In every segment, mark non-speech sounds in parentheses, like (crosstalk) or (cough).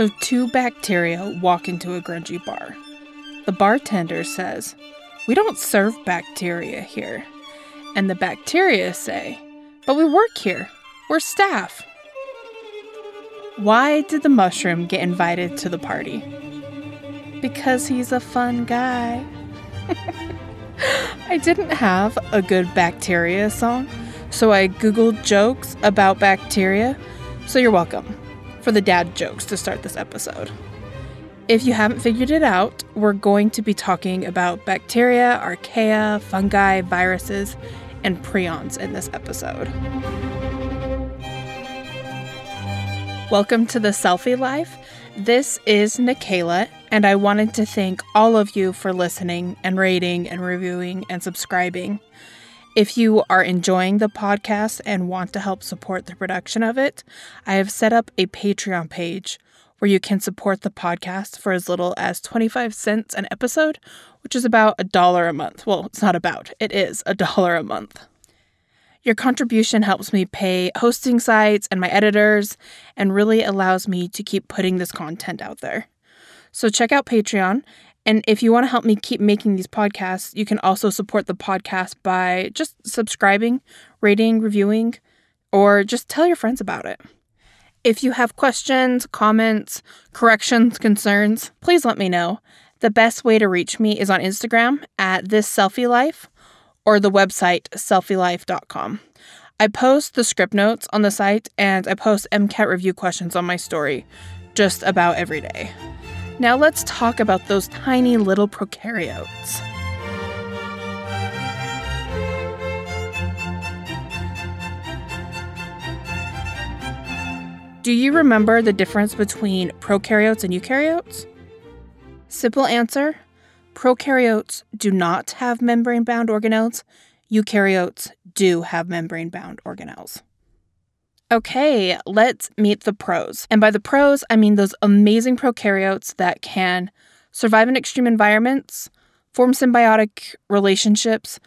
So, two bacteria walk into a grungy bar. The bartender says, We don't serve bacteria here. And the bacteria say, But we work here. We're staff. Why did the mushroom get invited to the party? Because he's a fun guy. (laughs) I didn't have a good bacteria song, so I googled jokes about bacteria. So you're welcome for the dad jokes to start this episode. If you haven't figured it out, we're going to be talking about bacteria, archaea, fungi, viruses, and prions in this episode. Welcome to the Selfie Life. This is Nikayla, and I wanted to thank all of you for listening and rating and reviewing and subscribing. If you are enjoying the podcast and want to help support the production of it, I have set up a Patreon page where you can support the podcast for as little as 25 cents an episode, which is about a dollar a month. Well, it's not about, it is a dollar a month. Your contribution helps me pay hosting sites and my editors and really allows me to keep putting this content out there. So check out Patreon and if you want to help me keep making these podcasts, you can also support the podcast by just subscribing, rating, reviewing, or just tell your friends about it. If you have questions, comments, corrections, concerns, please let me know. The best way to reach me is on Instagram at this selfie life or the website selfielife.com. I post the script notes on the site and I post MCAT review questions on my story just about every day. Now let's talk about those tiny little prokaryotes. Do you remember the difference between prokaryotes and eukaryotes? Simple answer prokaryotes do not have membrane bound organelles, eukaryotes do have membrane bound organelles. Okay, let's meet the pros. And by the pros, I mean those amazing prokaryotes that can survive in extreme environments, form symbiotic relationships,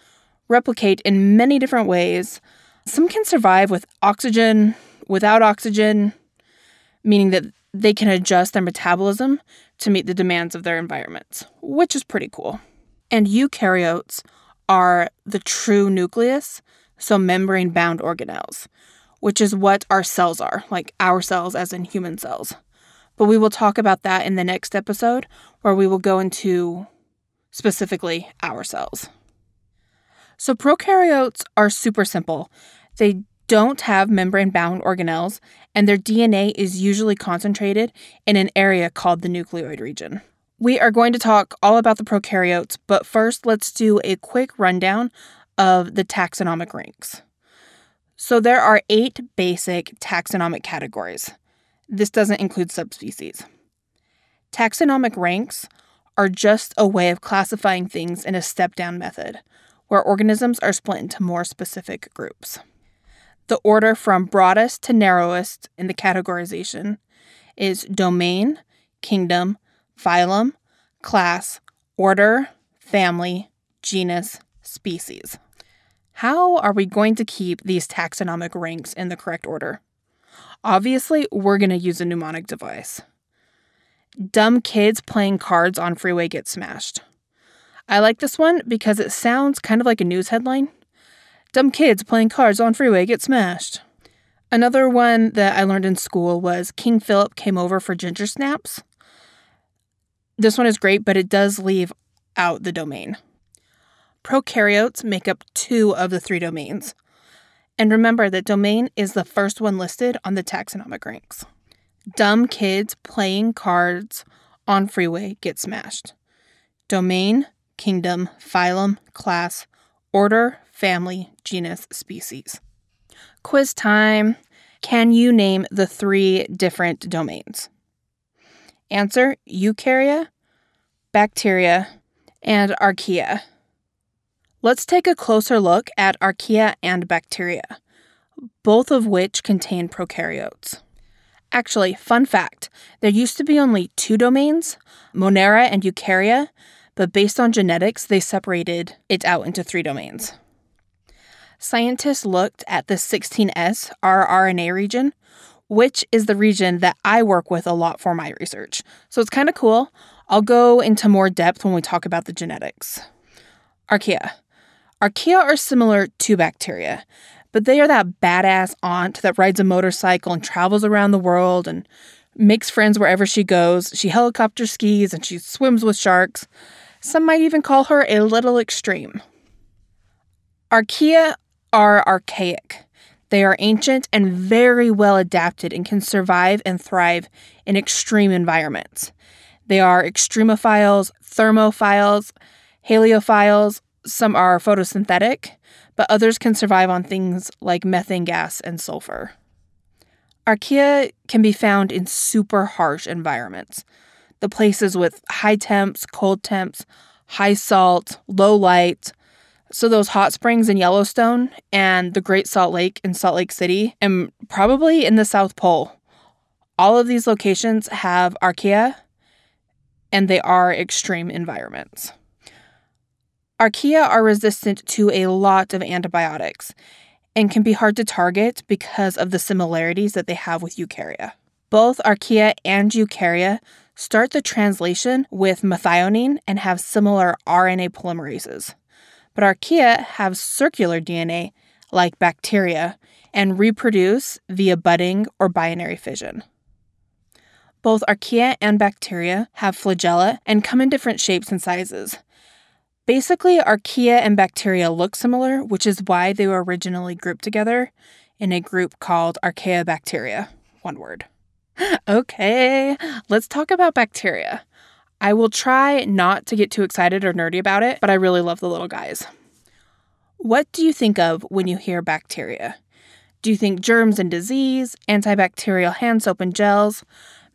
replicate in many different ways. Some can survive with oxygen, without oxygen, meaning that they can adjust their metabolism to meet the demands of their environments, which is pretty cool. And eukaryotes are the true nucleus, so membrane bound organelles which is what our cells are, like our cells as in human cells. But we will talk about that in the next episode, where we will go into specifically our cells. So, prokaryotes are super simple. They don't have membrane bound organelles, and their DNA is usually concentrated in an area called the nucleoid region. We are going to talk all about the prokaryotes, but first, let's do a quick rundown of the taxonomic ranks. So there are eight basic taxonomic categories. This doesn't include subspecies. Taxonomic ranks are just a way of classifying things in a step down method, where organisms are split into more specific groups. The order from broadest to narrowest in the categorization is domain, kingdom, phylum, class, order, family, genus, species. How are we going to keep these taxonomic ranks in the correct order? Obviously, we're going to use a mnemonic device. Dumb kids playing cards on freeway get smashed. I like this one because it sounds kind of like a news headline. Dumb kids playing cards on freeway get smashed. Another one that I learned in school was King Philip came over for ginger snaps. This one is great, but it does leave out the domain. Prokaryotes make up two of the three domains. And remember that domain is the first one listed on the taxonomic ranks. Dumb kids playing cards on freeway get smashed. Domain, kingdom, phylum, class, order, family, genus, species. Quiz time. Can you name the three different domains? Answer Eukarya, bacteria, and archaea. Let's take a closer look at archaea and bacteria, both of which contain prokaryotes. Actually, fun fact there used to be only two domains, Monera and Eukarya, but based on genetics, they separated it out into three domains. Scientists looked at the 16S rRNA region, which is the region that I work with a lot for my research. So it's kind of cool. I'll go into more depth when we talk about the genetics. Archaea. Archaea are similar to bacteria, but they are that badass aunt that rides a motorcycle and travels around the world and makes friends wherever she goes. She helicopter skis and she swims with sharks. Some might even call her a little extreme. Archaea are archaic. They are ancient and very well adapted and can survive and thrive in extreme environments. They are extremophiles, thermophiles, haliophiles. Some are photosynthetic, but others can survive on things like methane gas and sulfur. Archaea can be found in super harsh environments. The places with high temps, cold temps, high salt, low light. So, those hot springs in Yellowstone and the Great Salt Lake in Salt Lake City, and probably in the South Pole. All of these locations have archaea and they are extreme environments. Archaea are resistant to a lot of antibiotics and can be hard to target because of the similarities that they have with eukarya. Both archaea and eukarya start the translation with methionine and have similar RNA polymerases. But archaea have circular DNA like bacteria and reproduce via budding or binary fission. Both archaea and bacteria have flagella and come in different shapes and sizes. Basically, archaea and bacteria look similar, which is why they were originally grouped together in a group called Archaeobacteria. One word. (gasps) okay, let's talk about bacteria. I will try not to get too excited or nerdy about it, but I really love the little guys. What do you think of when you hear bacteria? Do you think germs and disease, antibacterial hand soap and gels,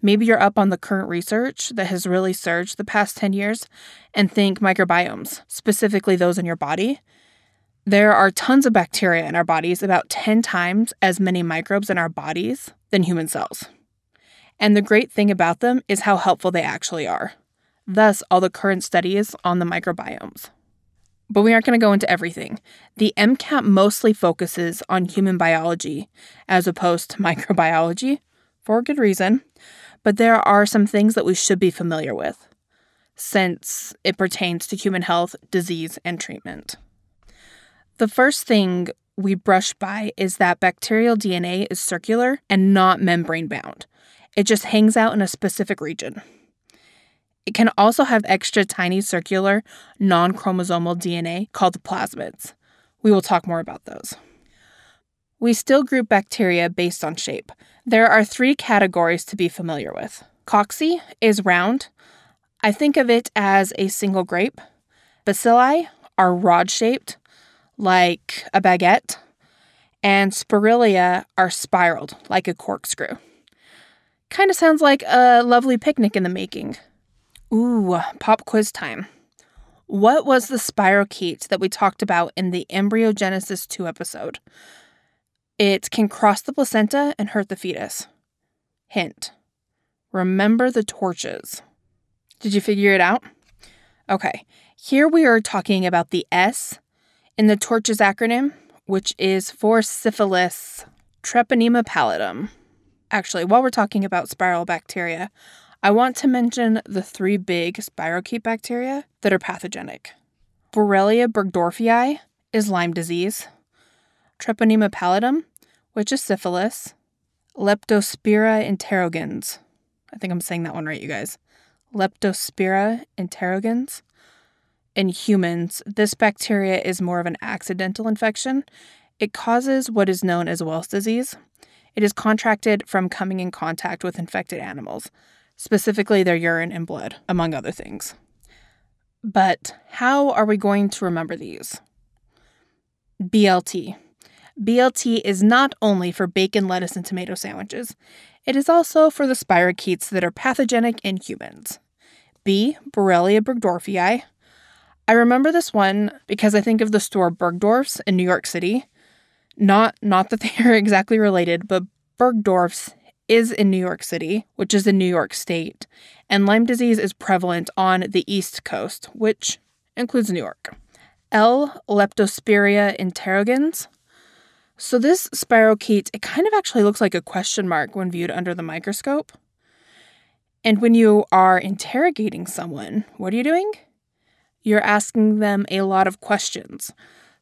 Maybe you're up on the current research that has really surged the past 10 years and think microbiomes, specifically those in your body. There are tons of bacteria in our bodies, about 10 times as many microbes in our bodies than human cells. And the great thing about them is how helpful they actually are. Thus, all the current studies on the microbiomes. But we aren't going to go into everything. The MCAT mostly focuses on human biology as opposed to (laughs) microbiology, for good reason but there are some things that we should be familiar with, since it pertains to human health, disease, and treatment. The first thing we brush by is that bacterial DNA is circular and not membrane bound. It just hangs out in a specific region. It can also have extra tiny circular, non chromosomal DNA called plasmids. We will talk more about those. We still group bacteria based on shape. There are three categories to be familiar with. Cocci is round. I think of it as a single grape. Bacilli are rod shaped, like a baguette. And Spirilla are spiraled, like a corkscrew. Kind of sounds like a lovely picnic in the making. Ooh, pop quiz time. What was the spirochete that we talked about in the Embryogenesis 2 episode? It can cross the placenta and hurt the fetus. Hint Remember the torches. Did you figure it out? Okay, here we are talking about the S in the torches acronym, which is for syphilis treponema pallidum. Actually, while we're talking about spiral bacteria, I want to mention the three big spirochete bacteria that are pathogenic. Borrelia burgdorferi is Lyme disease. Treponema pallidum, which is syphilis. Leptospira interrogans. I think I'm saying that one right, you guys. Leptospira interrogans. In humans, this bacteria is more of an accidental infection. It causes what is known as Weil's disease. It is contracted from coming in contact with infected animals, specifically their urine and blood, among other things. But how are we going to remember these? BLT. BLT is not only for bacon, lettuce, and tomato sandwiches, it is also for the spirochetes that are pathogenic in humans. B. Borrelia burgdorferi. I remember this one because I think of the store Bergdorf's in New York City. Not not that they (laughs) are exactly related, but Bergdorf's is in New York City, which is in New York State, and Lyme disease is prevalent on the East Coast, which includes New York. L. leptospira interrogans. So this spirochete, it kind of actually looks like a question mark when viewed under the microscope. And when you are interrogating someone, what are you doing? You're asking them a lot of questions.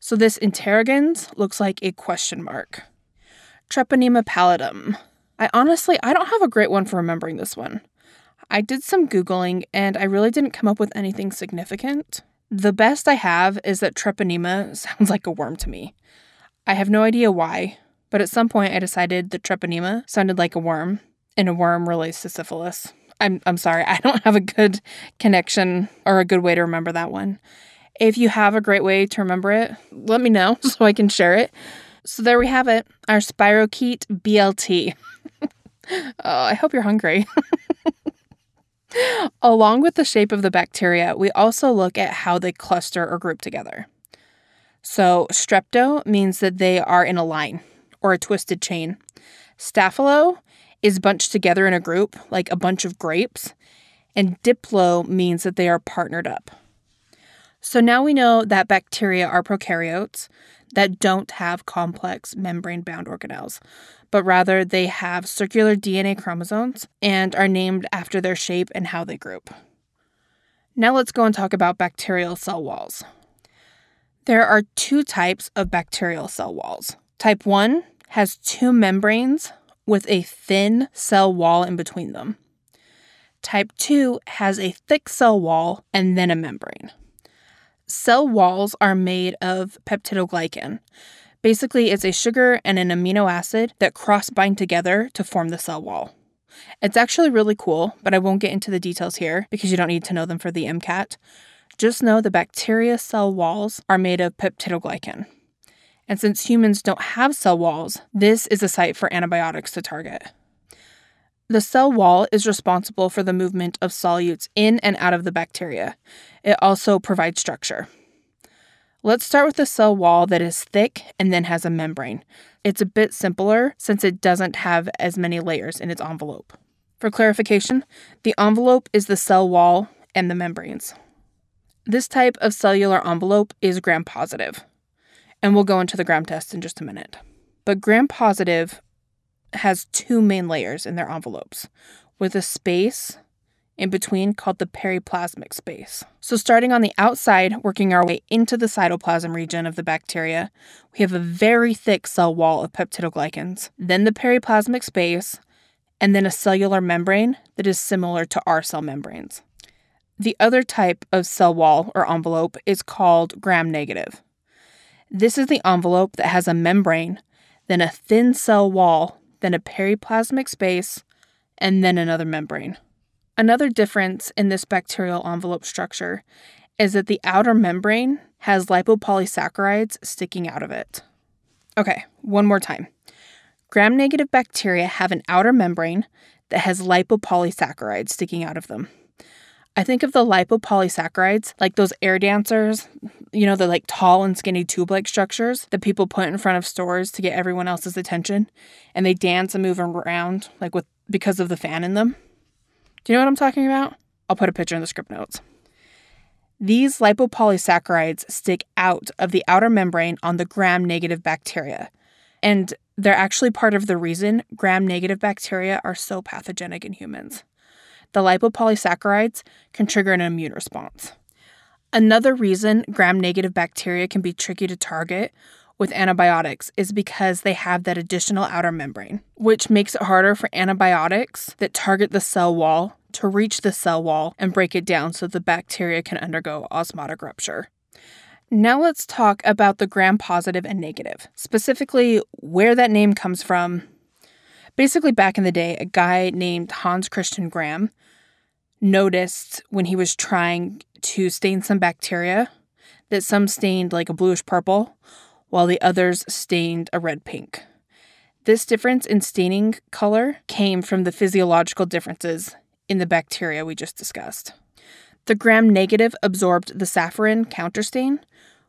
So this interrogans looks like a question mark. Treponema pallidum. I honestly, I don't have a great one for remembering this one. I did some Googling and I really didn't come up with anything significant. The best I have is that treponema (laughs) sounds like a worm to me. I have no idea why, but at some point I decided that treponema sounded like a worm, and a worm relates to syphilis. I'm, I'm sorry, (laughs) I don't have a good connection or a good way to remember that one. If you have a great way to remember it, let me know (laughs) so I can share it. So there we have it, our spirochete BLT. (laughs) oh, I hope you're hungry. Along with the shape of the bacteria, we also look at how they cluster or group together. So, strepto means that they are in a line or a twisted chain. Staphylo is bunched together in a group, like a bunch of grapes. And diplo means that they are partnered up. So now we know that bacteria are prokaryotes that don't have complex membrane bound organelles, but rather they have circular DNA chromosomes and are named after their shape and how they group. Now let's go and talk about bacterial cell walls. There are two types of bacterial cell walls. Type 1 has two membranes with a thin cell wall in between them. Type 2 has a thick cell wall and then a membrane. Cell walls are made of peptidoglycan. Basically, it's a sugar and an amino acid that cross bind together to form the cell wall. It's actually really cool, but I won't get into the details here because you don't need to know them for the MCAT. Just know the bacteria cell walls are made of peptidoglycan. And since humans don't have cell walls, this is a site for antibiotics to target. The cell wall is responsible for the movement of solutes in and out of the bacteria. It also provides structure. Let's start with a cell wall that is thick and then has a membrane. It's a bit simpler since it doesn't have as many layers in its envelope. For clarification, the envelope is the cell wall and the membranes. This type of cellular envelope is gram positive, and we'll go into the gram test in just a minute. But gram positive has two main layers in their envelopes, with a space in between called the periplasmic space. So, starting on the outside, working our way into the cytoplasm region of the bacteria, we have a very thick cell wall of peptidoglycans, then the periplasmic space, and then a cellular membrane that is similar to our cell membranes. The other type of cell wall or envelope is called gram negative. This is the envelope that has a membrane, then a thin cell wall, then a periplasmic space, and then another membrane. Another difference in this bacterial envelope structure is that the outer membrane has lipopolysaccharides sticking out of it. Okay, one more time. Gram negative bacteria have an outer membrane that has lipopolysaccharides sticking out of them. I think of the lipopolysaccharides like those air dancers, you know, the like tall and skinny tube like structures that people put in front of stores to get everyone else's attention. And they dance and move around like with because of the fan in them. Do you know what I'm talking about? I'll put a picture in the script notes. These lipopolysaccharides stick out of the outer membrane on the gram negative bacteria. And they're actually part of the reason gram negative bacteria are so pathogenic in humans the lipopolysaccharides can trigger an immune response. Another reason gram negative bacteria can be tricky to target with antibiotics is because they have that additional outer membrane, which makes it harder for antibiotics that target the cell wall to reach the cell wall and break it down so the bacteria can undergo osmotic rupture. Now let's talk about the gram positive and negative, specifically where that name comes from, Basically, back in the day, a guy named Hans Christian Gram noticed when he was trying to stain some bacteria that some stained like a bluish purple, while the others stained a red pink. This difference in staining color came from the physiological differences in the bacteria we just discussed. The gram negative absorbed the safranin counterstain,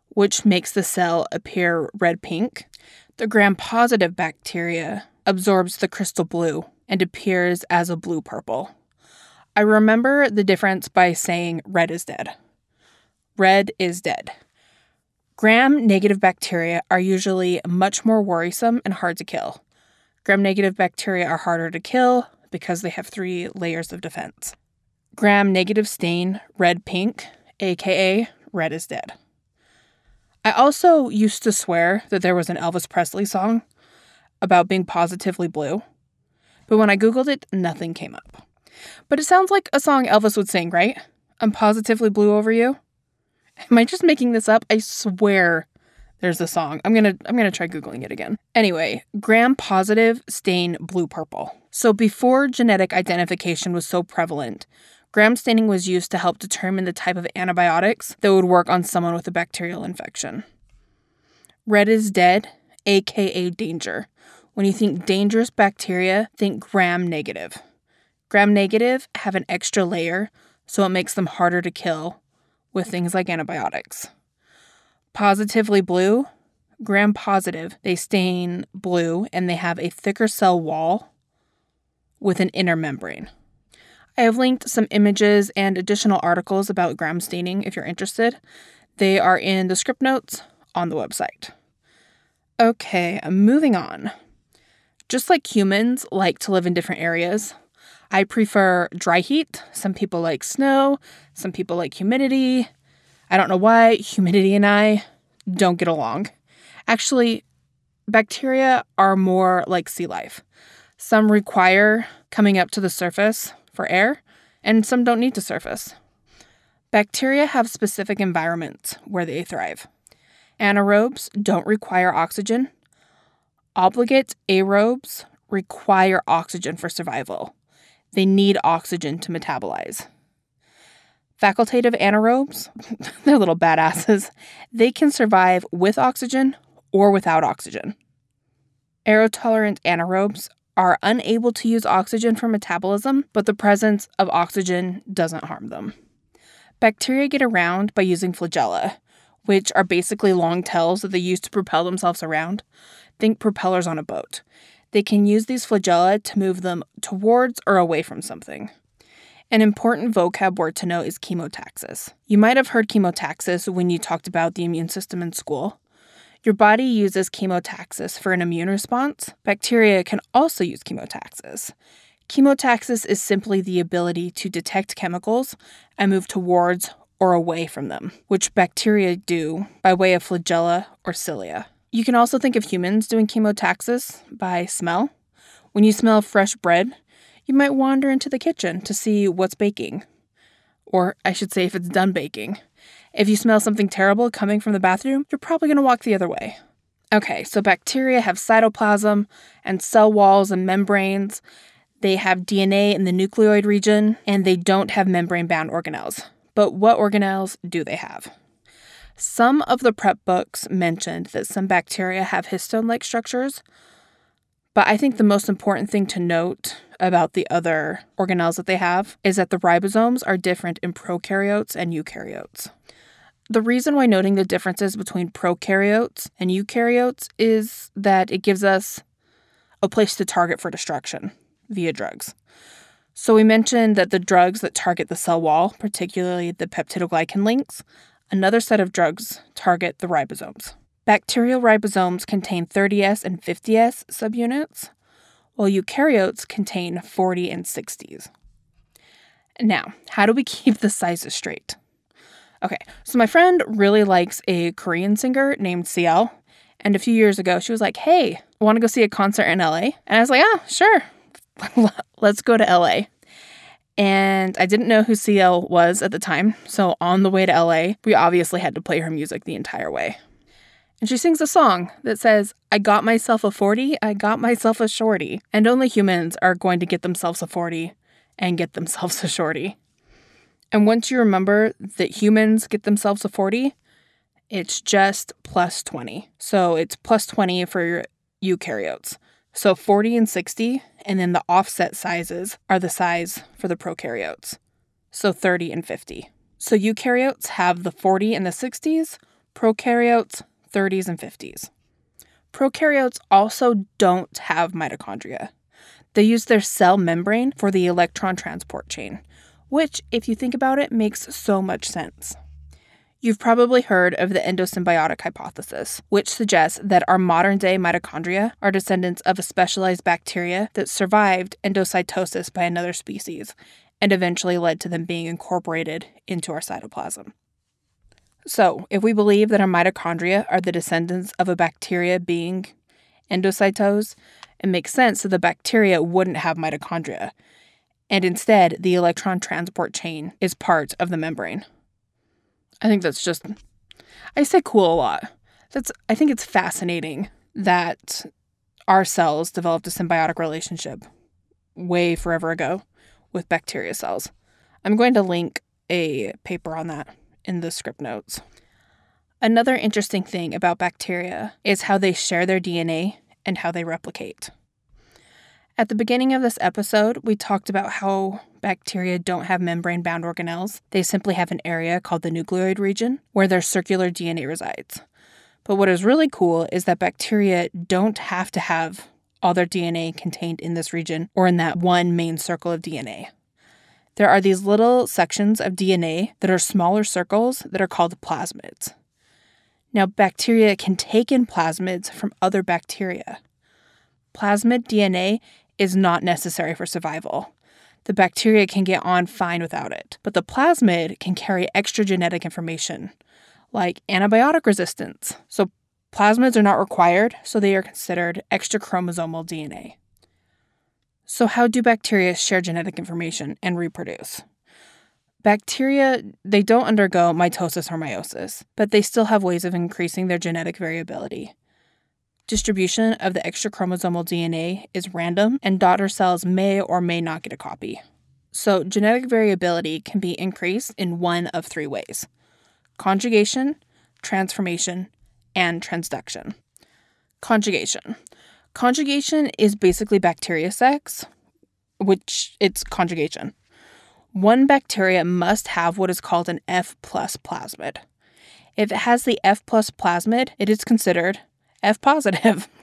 which makes the cell appear red pink. The gram positive bacteria absorbs the crystal blue and appears as a blue purple. I remember the difference by saying red is dead. Red is dead. Gram negative bacteria are usually much more worrisome and hard to kill. Gram negative bacteria are harder to kill because they have three layers of defense. Gram negative stain, red pink, aka red is dead. I also used to swear that there was an Elvis Presley song about being positively blue, but when I Googled it, nothing came up. But it sounds like a song Elvis would sing, right? I'm positively blue over you. Am I just making this up? I swear there's a song. I'm gonna I'm gonna try googling it again. Anyway, gram positive stain blue purple. So before genetic identification was so prevalent, gram staining was used to help determine the type of antibiotics that would work on someone with a bacterial infection. Red is dead, aka danger. When you think dangerous bacteria, think gram negative. Gram negative have an extra layer, so it makes them harder to kill with things like antibiotics. Positively blue, gram positive, they stain blue and they have a thicker cell wall with an inner membrane. I have linked some images and additional articles about gram staining if you're interested. They are in the script notes on the website. Okay, moving on. Just like humans like to live in different areas, I prefer dry heat. Some people like snow, some people like humidity. I don't know why humidity and I don't get along. Actually, bacteria are more like sea life. Some require coming up to the surface for air, and some don't need to surface. Bacteria have specific environments where they thrive. Anaerobes don't require oxygen, Obligate aerobes require oxygen for survival. They need oxygen to metabolize. Facultative anaerobes, (laughs) they're little badasses. They can survive with oxygen or without oxygen. Aerotolerant anaerobes are unable to use oxygen for metabolism, but the presence of oxygen doesn't harm them. Bacteria get around by using flagella, which are basically long tails that they use to propel themselves around. Think propellers on a boat. They can use these flagella to move them towards or away from something. An important vocab word to know is chemotaxis. You might have heard chemotaxis when you talked about the immune system in school. Your body uses chemotaxis for an immune response. Bacteria can also use chemotaxis. Chemotaxis is simply the ability to detect chemicals and move towards or away from them, which bacteria do by way of flagella or cilia. You can also think of humans doing chemotaxis by smell. When you smell fresh bread, you might wander into the kitchen to see what's baking. Or I should say, if it's done baking. If you smell something terrible coming from the bathroom, you're probably going to walk the other way. Okay, so bacteria have cytoplasm and cell walls and membranes. They have DNA in the nucleoid region, and they don't have membrane bound organelles. But what organelles do they have? Some of the prep books mentioned that some bacteria have histone like structures, but I think the most important thing to note about the other organelles that they have is that the ribosomes are different in prokaryotes and eukaryotes. The reason why noting the differences between prokaryotes and eukaryotes is that it gives us a place to target for destruction via drugs. So, we mentioned that the drugs that target the cell wall, particularly the peptidoglycan links, Another set of drugs target the ribosomes. Bacterial ribosomes contain 30S and 50S subunits, while eukaryotes contain 40 and 60s. Now, how do we keep the sizes straight? Okay, so my friend really likes a Korean singer named CL, and a few years ago she was like, "Hey, want to go see a concert in LA?" And I was like, "Ah, sure. (laughs) Let's go to LA." And I didn't know who CL was at the time, so on the way to LA, we obviously had to play her music the entire way. And she sings a song that says, I got myself a 40, I got myself a shorty. And only humans are going to get themselves a 40 and get themselves (laughs) a shorty. And once you remember that humans get themselves a 40, it's just plus 20. So it's plus 20 for eukaryotes. So 40 and 60, and then the offset sizes are the size for the prokaryotes. So 30 and 50. So eukaryotes have the 40 and the 60s, prokaryotes 30s and 50s. Prokaryotes also don't have mitochondria. They use their cell membrane for the electron transport chain, which, if you think about it, makes so much sense. You've probably heard of the endosymbiotic hypothesis, which suggests that our modern day mitochondria are descendants of a specialized bacteria that survived endocytosis by another species and eventually led to them being incorporated into our cytoplasm. So, if we believe that our mitochondria are the descendants of a bacteria being endocytosed, it makes sense that the bacteria wouldn't have mitochondria, and instead, the electron transport chain is part of the membrane. I think that's just I say cool a lot. That's I think it's fascinating that our cells developed a symbiotic relationship way forever ago with bacteria cells. I'm going to link a paper on that in the script notes. Another interesting thing about bacteria is how they share their DNA and how they replicate. At the beginning of this episode, we talked about how bacteria don't have membrane bound organelles. They simply have an area called the nucleoid region where their circular DNA resides. But what is really cool is that bacteria don't have to have all their DNA contained in this region or in that one main circle of DNA. There are these little sections of DNA that are smaller circles that are called plasmids. Now, bacteria can take in plasmids from other bacteria. Plasmid DNA is not necessary for survival. The bacteria can get on fine without it, but the plasmid can carry extra genetic information, like antibiotic resistance. So, plasmids are not required, so they are considered extra chromosomal DNA. So, how do bacteria share genetic information and reproduce? Bacteria, they don't undergo mitosis or meiosis, but they still have ways of increasing their genetic variability. Distribution of the extra chromosomal DNA is random, and daughter cells may or may not get a copy. So, genetic variability can be increased in one of three ways conjugation, transformation, and transduction. Conjugation. Conjugation is basically bacteria sex, which it's conjugation. One bacteria must have what is called an F plus plasmid. If it has the F plus plasmid, it is considered F positive. (laughs)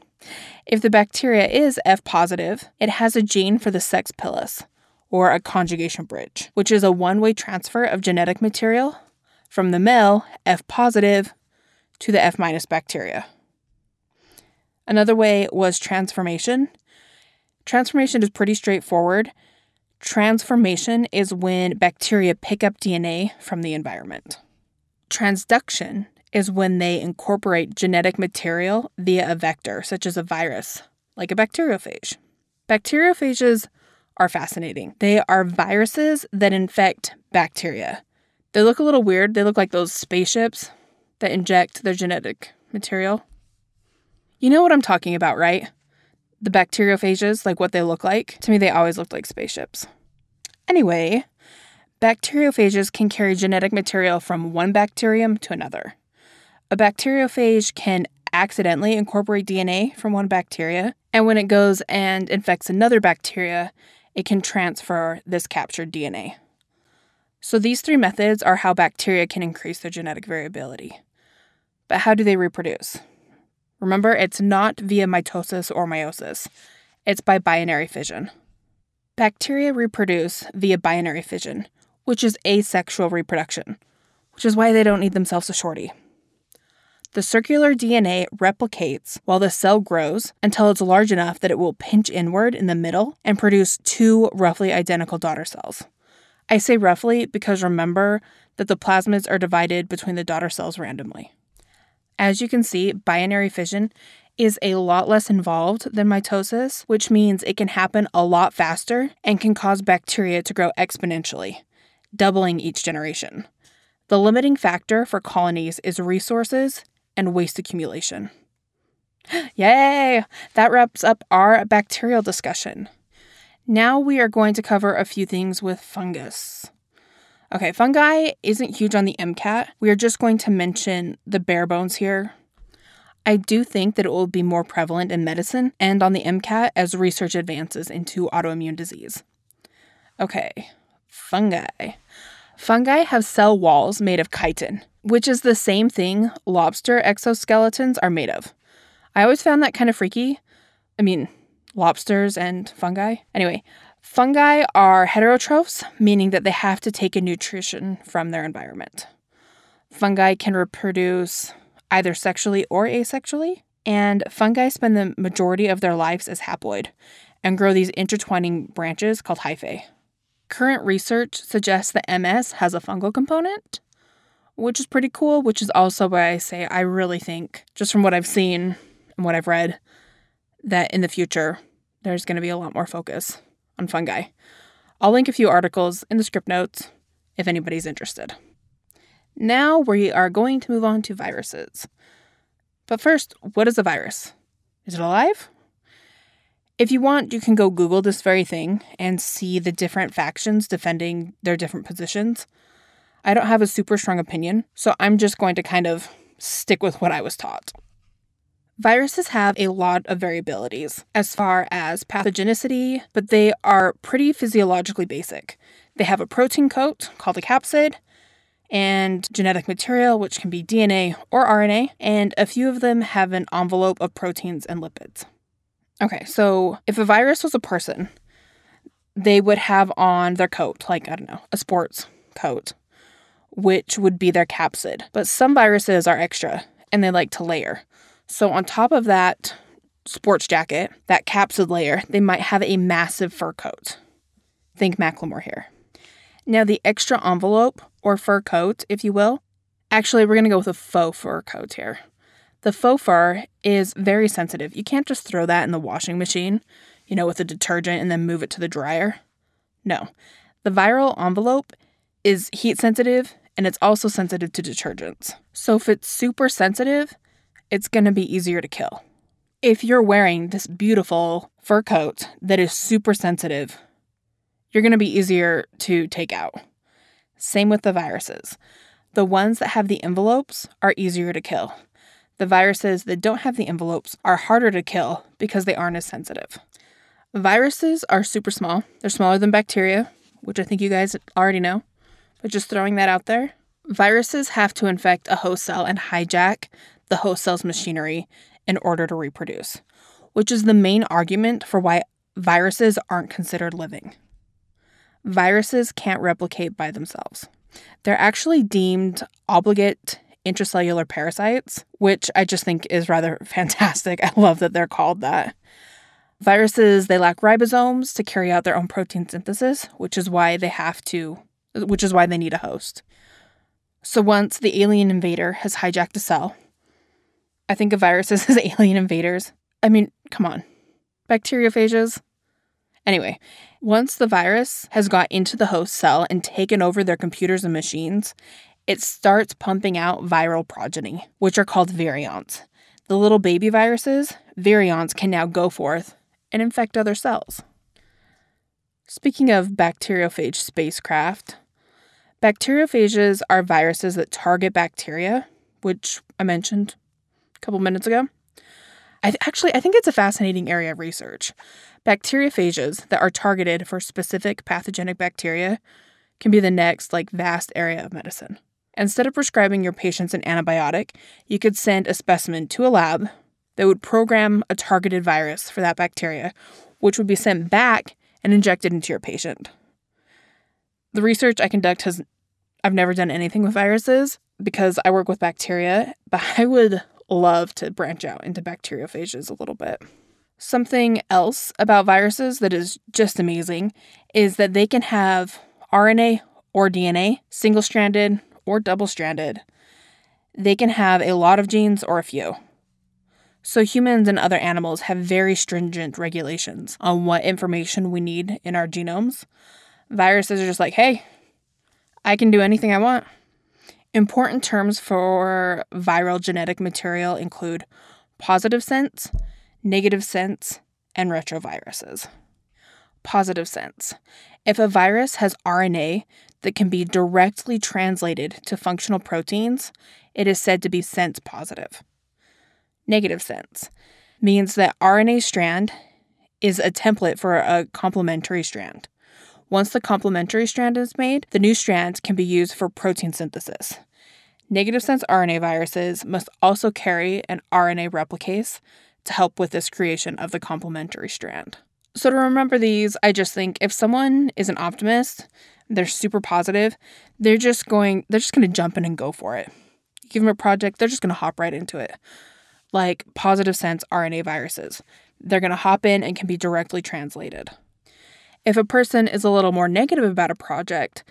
If the bacteria is F positive, it has a gene for the sex pilus, or a conjugation bridge, which is a one way transfer of genetic material from the male F positive to the F minus bacteria. Another way was transformation. Transformation is pretty straightforward. Transformation is when bacteria pick up DNA from the environment. Transduction is when they incorporate genetic material via a vector, such as a virus, like a bacteriophage. Bacteriophages are fascinating. They are viruses that infect bacteria. They look a little weird. They look like those spaceships that inject their genetic material. You know what I'm talking about, right? The bacteriophages, like what they look like. To me, they always looked like spaceships. Anyway, bacteriophages can carry genetic material from one bacterium to another. A bacteriophage can accidentally incorporate DNA from one bacteria, and when it goes and infects another bacteria, it can transfer this captured DNA. So, these three methods are how bacteria can increase their genetic variability. But how do they reproduce? Remember, it's not via mitosis or meiosis, it's by binary fission. Bacteria reproduce via binary fission, which is asexual reproduction, which is why they don't need themselves a shorty. The circular DNA replicates while the cell grows until it's large enough that it will pinch inward in the middle and produce two roughly identical daughter cells. I say roughly because remember that the plasmids are divided between the daughter cells randomly. As you can see, binary fission is a lot less involved than mitosis, which means it can happen a lot faster and can cause bacteria to grow exponentially, doubling each generation. The limiting factor for colonies is resources and waste accumulation. (gasps) Yay! That wraps up our bacterial discussion. Now we are going to cover a few things with fungus. Okay, fungi isn't huge on the MCAT. We are just going to mention the bare bones here. I do think that it will be more prevalent in medicine and on the MCAT as research advances into autoimmune disease. Okay, fungi. Fungi have cell walls made of chitin, which is the same thing lobster exoskeletons are made of. I always found that kind of freaky. I mean, lobsters and fungi. Anyway, fungi are heterotrophs, meaning that they have to take in nutrition from their environment. Fungi can reproduce either sexually or asexually, and fungi spend the majority of their lives as haploid and grow these intertwining branches called hyphae. Current research suggests that MS has a fungal component, which is pretty cool, which is also why I say I really think, just from what I've seen and what I've read, that in the future there's going to be a lot more focus on fungi. I'll link a few articles in the script notes if anybody's interested. Now we are going to move on to viruses. But first, what is a virus? Is it alive? If you want, you can go Google this very thing and see the different factions defending their different positions. I don't have a super strong opinion, so I'm just going to kind of stick with what I was taught. Viruses have a lot of variabilities as far as pathogenicity, but they are pretty physiologically basic. They have a protein coat called a capsid, and genetic material, which can be DNA or RNA, and a few of them have an envelope of proteins and lipids. Okay, so if a virus was a person, they would have on their coat, like, I don't know, a sports coat, which would be their capsid. But some viruses are extra and they like to layer. So on top of that sports jacket, that capsid layer, they might have a massive fur coat. Think Macklemore here. Now, the extra envelope or fur coat, if you will, actually, we're going to go with a faux fur coat here. The faux fur is very sensitive. You can't just throw that in the washing machine, you know, with a detergent and then move it to the dryer. No. The viral envelope is heat sensitive and it's also sensitive to detergents. So if it's super sensitive, it's going to be easier to kill. If you're wearing this beautiful fur coat that is super sensitive, you're going to be easier to take out. Same with the viruses. The ones that have the envelopes are easier to kill. The viruses that don't have the envelopes are harder to kill because they aren't as sensitive. Viruses are super small. They're smaller than bacteria, which I think you guys already know, but just throwing that out there. Viruses have to infect a host cell and hijack the host cell's machinery in order to reproduce, which is the main argument for why viruses aren't considered living. Viruses can't replicate by themselves. They're actually deemed obligate intracellular parasites, which I just think is rather (laughs) fantastic. I love that they're called that. Viruses, they lack ribosomes to carry out their own protein synthesis, which is why they have to, which is why they need a host. So once the alien invader has hijacked a cell, I think of viruses (laughs) as alien invaders. I mean, come on. Bacteriophages. Anyway, once the virus has got into the host cell and taken over their computers and machines, it starts pumping out viral progeny, which are called virions. The little baby viruses, virions, can now go forth and infect other cells. Speaking of bacteriophage spacecraft, bacteriophages are viruses that target bacteria, which I mentioned a couple minutes ago. I th- actually I think it's a fascinating area of research. Bacteriophages that are targeted for specific pathogenic bacteria can be the next like vast area of medicine. Instead of prescribing your patients an antibiotic, you could send a specimen to a lab that would program a targeted virus for that bacteria, which would be sent back and injected into your patient. The research I conduct has I've never done anything with viruses because I work with bacteria, but (laughs) I would love to branch out into bacteriophages a little bit. Something else about viruses that is just amazing is that they can have RNA or DNA, single stranded or double stranded. They can have a lot of genes or a few. So, humans and other animals have very stringent regulations on what information we need in our genomes. Viruses are just like, hey, I can do anything I want. Important terms for viral genetic material include positive sense, negative sense, and retroviruses. Positive sense. If a virus has RNA that can be directly translated to functional proteins, it is said to be sense positive. Negative sense means that RNA strand is a template for a complementary strand. Once the complementary strand is made, the new strand can be used for protein synthesis. Negative sense RNA viruses must also carry an RNA replicase to help with this creation of the complementary strand. So, to remember these, I just think if someone is an optimist, they're super positive, they're just going, they're just going to jump in and go for it. You give them a project, they're just going to hop right into it. Like positive sense RNA viruses, they're going to hop in and can be directly translated. If a person is a little more negative about a project,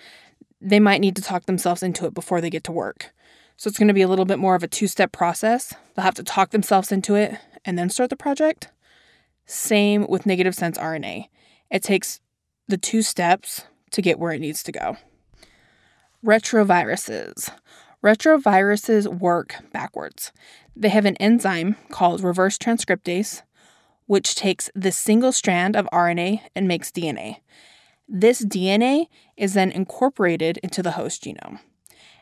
they might need to talk themselves into it before they get to work. So it's going to be a little bit more of a two step process. They'll have to talk themselves into it and then start the project. Same with negative sense RNA. It takes the two steps to get where it needs to go. Retroviruses. Retroviruses work backwards. They have an enzyme called reverse transcriptase, which takes the single strand of RNA and makes DNA. This DNA is then incorporated into the host genome.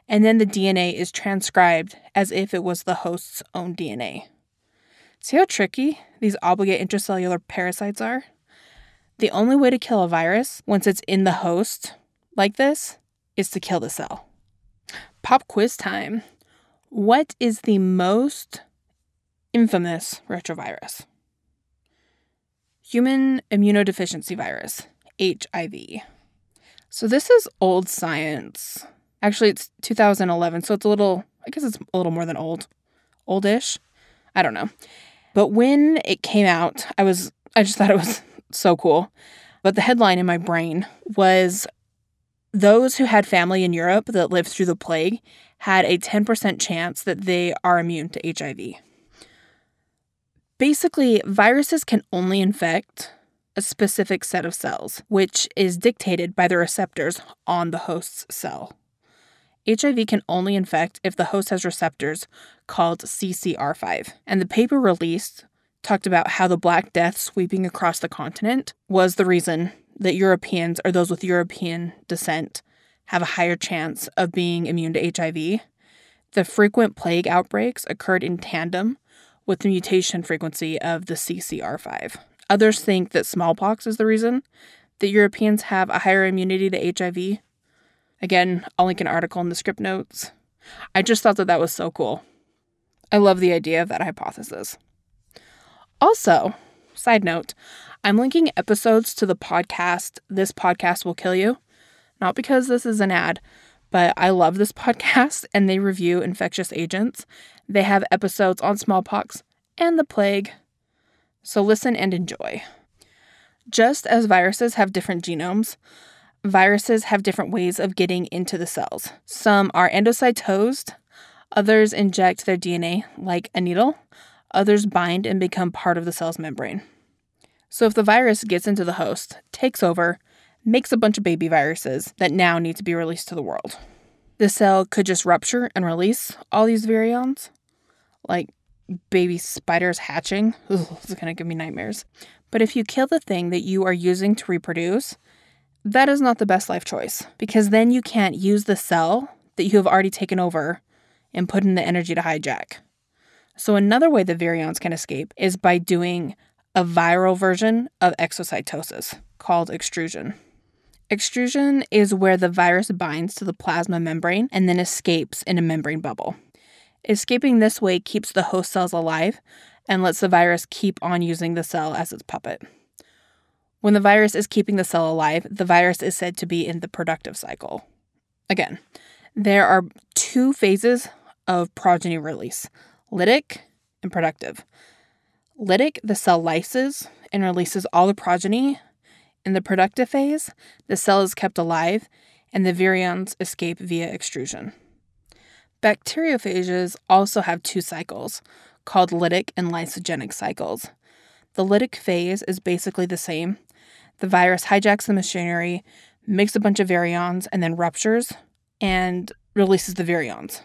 And then the DNA is transcribed as if it was the host's own DNA. See how tricky these obligate intracellular parasites are? The only way to kill a virus once it's in the host, like this, is to kill the cell. Pop quiz time. What is the most infamous retrovirus? Human immunodeficiency virus, HIV. So this is old science. Actually, it's 2011, so it's a little, I guess it's a little more than old. Oldish? I don't know. But when it came out, I was I just (laughs) thought it was so cool. But the headline in my brain was those who had family in Europe that lived through the plague had a 10% chance that they are immune to HIV. Basically, viruses can only infect a specific set of cells, which is dictated by the receptors on the host's cell. HIV can only infect if the host has receptors called CCR5. And the paper released talked about how the Black Death sweeping across the continent was the reason that Europeans or those with European descent have a higher chance of being immune to HIV. The frequent plague outbreaks occurred in tandem with the mutation frequency of the CCR5. Others think that smallpox is the reason that Europeans have a higher immunity to HIV Again, I'll link an article in the script notes. I just thought that that was so cool. I love the idea of that hypothesis. Also, side note, I'm linking episodes to the podcast This Podcast Will Kill You. Not because this is an ad, but I love this (laughs) podcast and they review infectious agents. They have episodes on smallpox and the plague. So listen and enjoy. Just as viruses have different genomes, viruses have different ways of getting into the cells. Some are endocytosed, others inject their DNA like a needle, others bind and become part of the cell's membrane. So if the virus gets into the host, takes over, makes a bunch of baby viruses that now need to be released to the world. The cell could just rupture and release all these virions, like baby spiders hatching. (laughs) Ugh, it's gonna give me nightmares. But if you kill the thing that you are using to reproduce, that is not the best life choice because then you can't use the cell that you have already taken over and put in the energy to hijack. So, another way the virions can escape is by doing a viral version of exocytosis called extrusion. Extrusion is where the virus binds to the plasma membrane and then escapes in a membrane bubble. Escaping this way keeps the host cells alive and lets the virus keep on using the cell as its puppet. When the virus is keeping the cell alive, the virus is said to be in the productive cycle. Again, there are two phases of progeny release lytic and productive. Lytic, the cell lyses and releases all the progeny. In the productive phase, the cell is kept alive and the virions escape via extrusion. Bacteriophages also have two cycles, called lytic and lysogenic cycles. The lytic phase is basically the same, the virus hijacks the machinery, makes a bunch of virions, and then ruptures and releases the virions.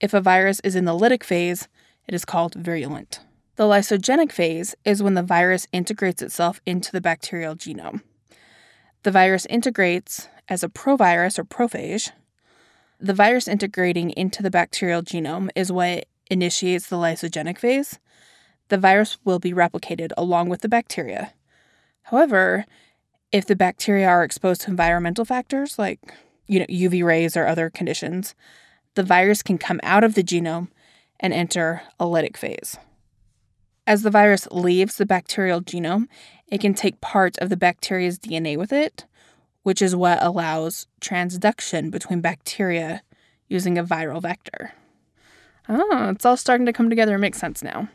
If a virus is in the lytic phase, it is called virulent. The lysogenic phase is when the virus integrates itself into the bacterial genome. The virus integrates as a provirus or prophage. The virus integrating into the bacterial genome is what initiates the lysogenic phase. The virus will be replicated along with the bacteria. However, if the bacteria are exposed to environmental factors like you know UV rays or other conditions, the virus can come out of the genome and enter a lytic phase. As the virus leaves the bacterial genome, it can take part of the bacteria's DNA with it, which is what allows transduction between bacteria using a viral vector. Oh, it's all starting to come together and make sense now.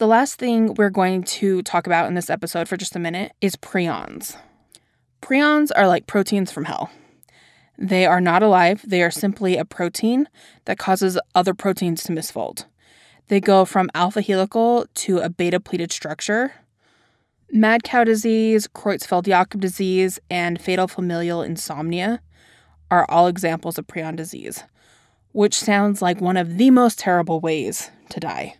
The last thing we're going to talk about in this episode for just a minute is prions. Prions are like proteins from hell. They are not alive, they are simply a protein that causes other proteins to misfold. They go from alpha helical to a beta pleated structure. Mad cow disease, Creutzfeldt Jakob disease, and fatal familial insomnia are all examples of prion disease, which sounds like one of the most terrible ways to die.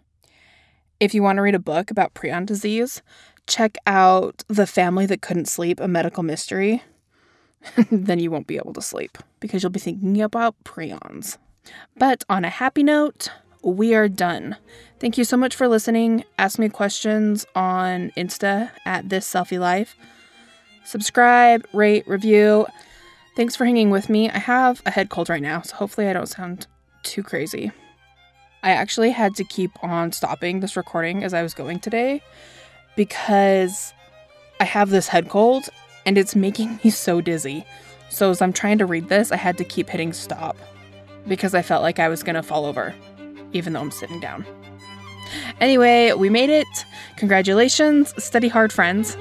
If you want to read a book about prion disease, check out The Family That Couldn't Sleep, a medical mystery. (laughs) then you won't be able to sleep because you'll be thinking about prions. But on a happy note, we are done. Thank you so much for listening. Ask me questions on Insta at This Selfie Life. Subscribe, rate, review. Thanks for hanging with me. I have a head cold right now, so hopefully I don't sound too crazy. I actually had to keep on stopping this recording as I was going today because I have this head cold and it's making me so dizzy. So as I'm trying to read this, I had to keep hitting stop because I felt like I was to fall over, even though I'm sitting down. Anyway, we made it. Congratulations. Study hard, friends.